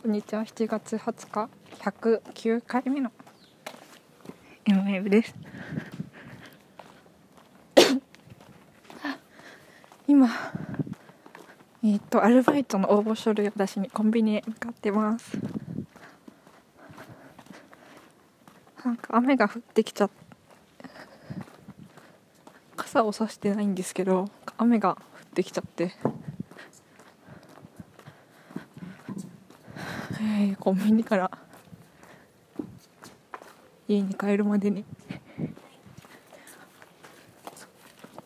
こんにちは。7月20日。109回目の M ウェーブです。今えっ、とアルバイトの応募書類を出しにコンビニへ向かってます。なんか雨が降ってきちゃって傘を差してないんですけど雨が降ってきちゃって。えーコンビニから。家に帰るまでに。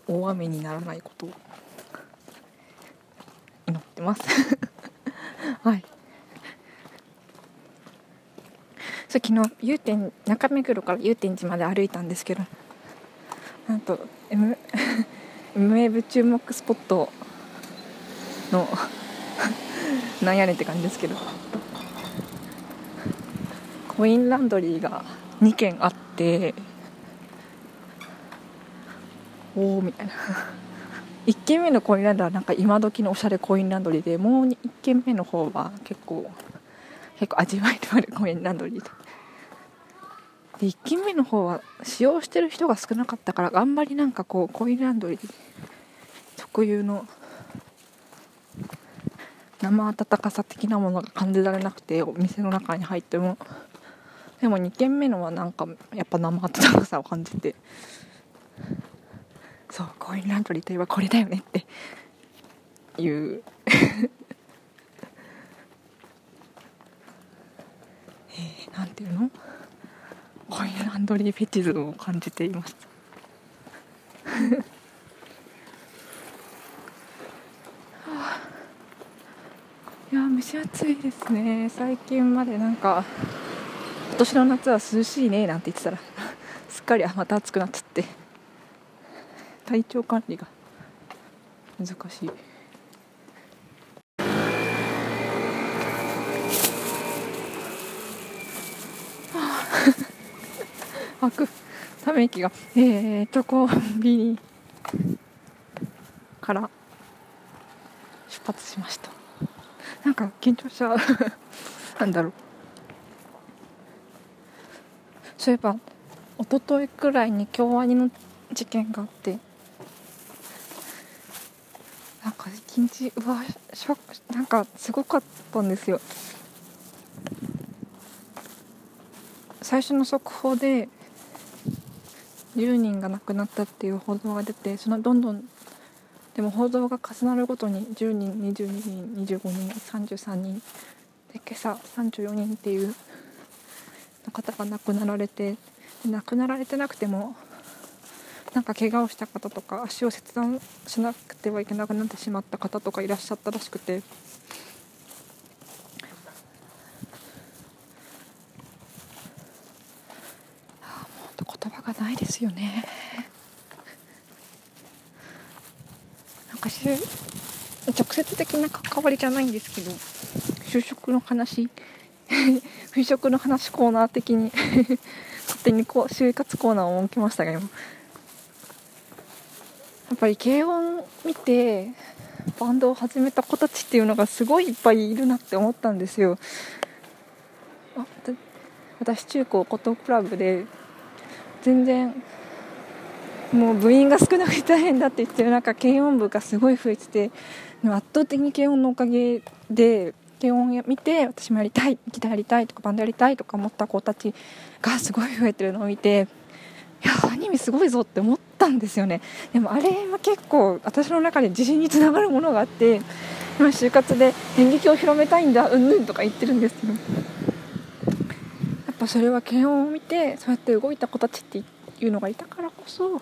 大雨にならないことを。祈ってます。はい。そう昨日祐天中目黒から祐天寺まで歩いたんですけどなんと M, M ウェーブ注目スポットの なんやねんって感じですけど。コインランドリーが2軒あっておおみたいな。1軒目のコインランドリーはなんか今時のおしゃれコインランドリーでもう1軒目の方は結構結構味わいのあるコインランドリーでで1軒目の方は使用してる人が少なかったからあんまりなんかこうコインランドリー特有の生温かさ的なものが感じられなくてお店の中に入ってもでも2軒目のはなんかやっぱ生温かさを感じて。そうコインランドリーといえばこれだよねって。いう。えー、なんていうの？コインランドリーフェチズムを感じています。いや蒸し暑いですね。最近までなんか今年の夏は涼しいねなんて言ってたら。すっかりまた暑くなっちゃって。体調管理が。難しい。吐くため息が。えーとコンビニから。出発しました。なんか緊張しちゃう。なんだろう。そういえば一昨日くらいに京アニの事件があってなんか一日うわショなんかすごかったんですよ。最初の速報で10人が亡くなったっていう報道が出てそのどんどんでも報道が重なるごとに10人22人25人33人で今朝34人っていう方が亡くなられて亡くなられてなくてもなんか怪我をした方とか足を切断しなくてはいけなくなってしまった方とかいらっしゃったらしくて。あもう言葉がないですよね。なんか直接的な関わりじゃないんですけど就職の話 就職の話コーナー的に 勝手にこう就活コーナーを設けましたが今。やっぱり軽音見てバンドを始めた子たちっていうのがすごいいっぱいいるなって思ったんですよ。私中高コトクラブで全然もう部員が少なくて大変だって言ってる中軽音部がすごい増えてて圧倒的に軽音のおかげで軽音を見て私もやりたいギターやりたいとかバンドやりたいとか思った子たちがすごい増えてるのを見ていやアニメすごいぞって思ったんですよね。でもあれは結構私の中で自信につながるものがあって今就活で演劇を広めたいんだうんぬんとか言ってるんですけど。やっぱそれは軽音を見てそうやって動いた子たちっていうのがいたからこそ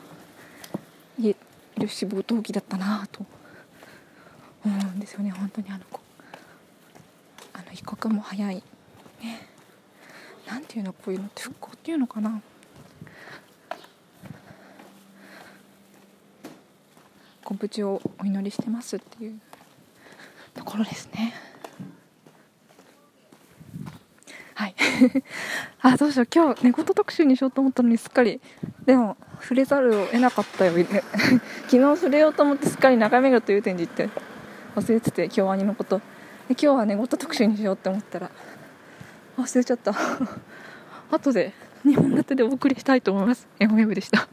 いる志望動機だったなと思うんですよね。本当にあの子あの一刻も早い。ね。なんていうのこういうのって復興っていうのかな。ご無事をお祈りしてますっていうところですね。はい。あどうしよう。今日寝言特集にしようと思ったのにすっかり。でも触れざるを得なかったよ。ね。昨日触れようと思ってすっかり中目黒という点で行って忘れてて京アニのこと。今日はねゴッド特集にしようって思ったら忘れちゃった。後で2本立てでお送りしたいと思います。MM でした。